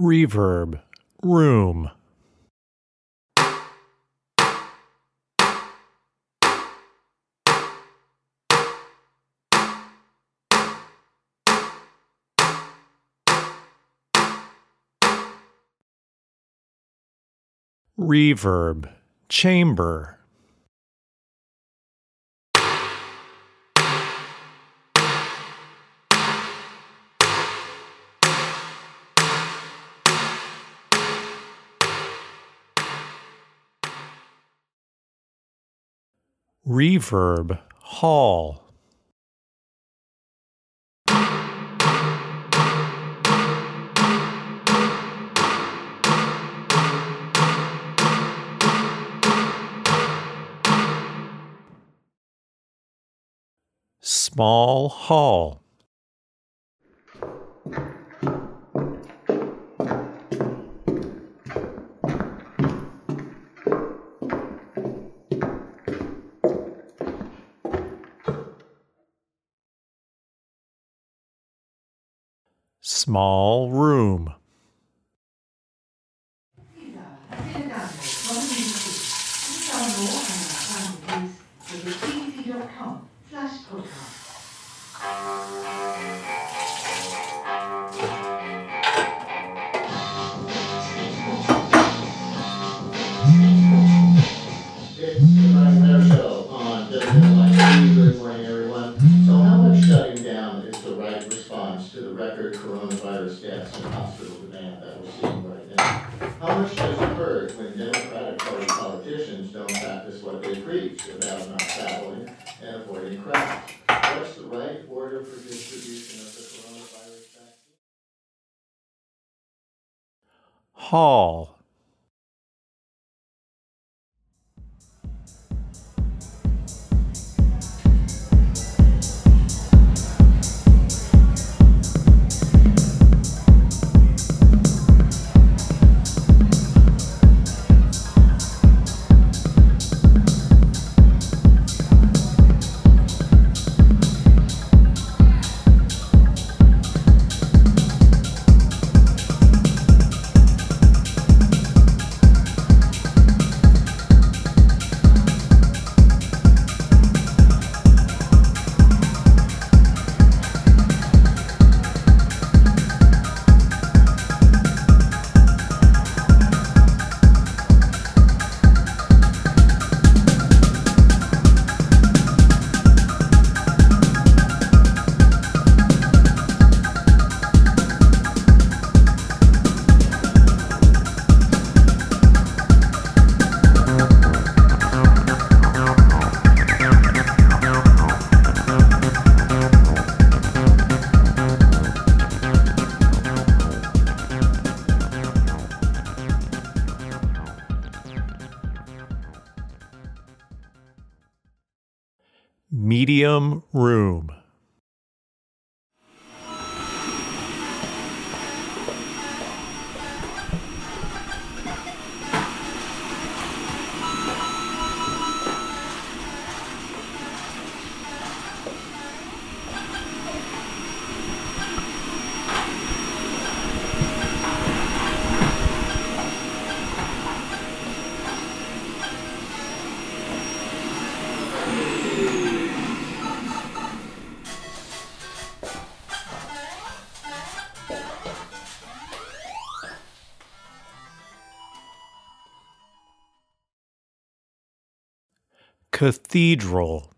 reverb, room. Reverb, chamber. Reverb, hall. Small hall. Small room. Deaths that we're seeing right now? How much does it hurt when Democratic Party politicians don't practice what they preach about not traveling and avoiding crowds? What's the right order for distribution of the coronavirus vaccine? Hall. Room. Cathedral.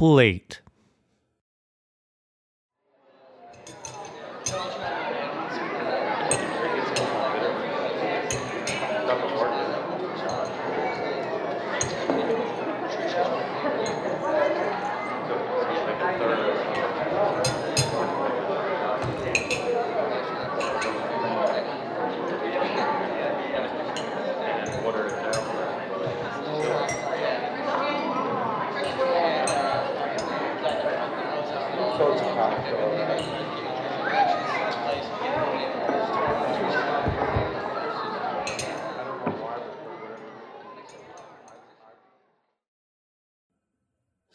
Plate,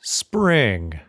spring,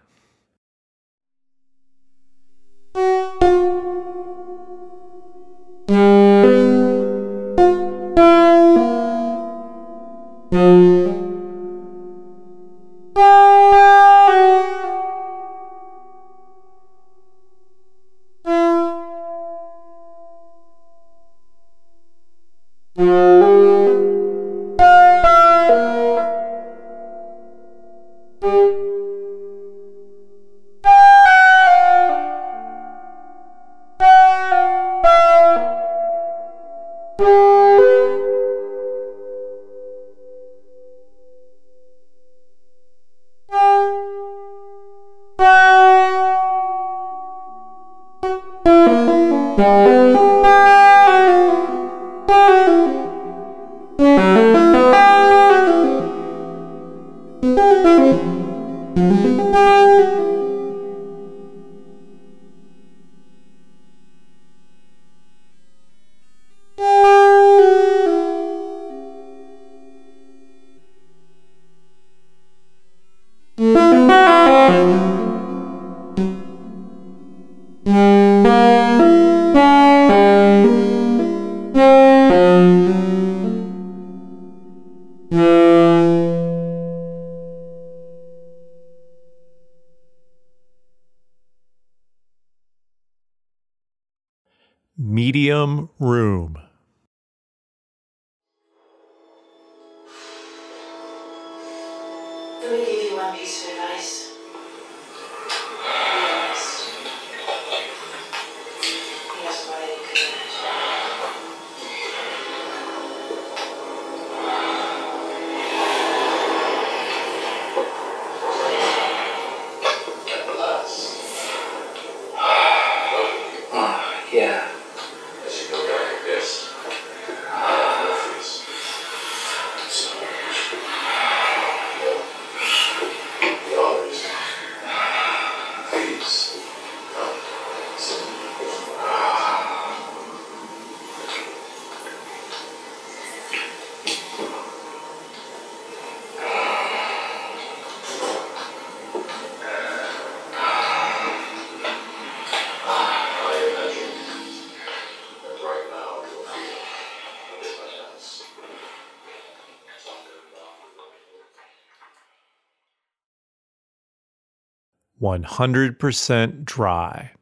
Mm-hmm. Medium room, Let me give you one piece of advice. 100% dry.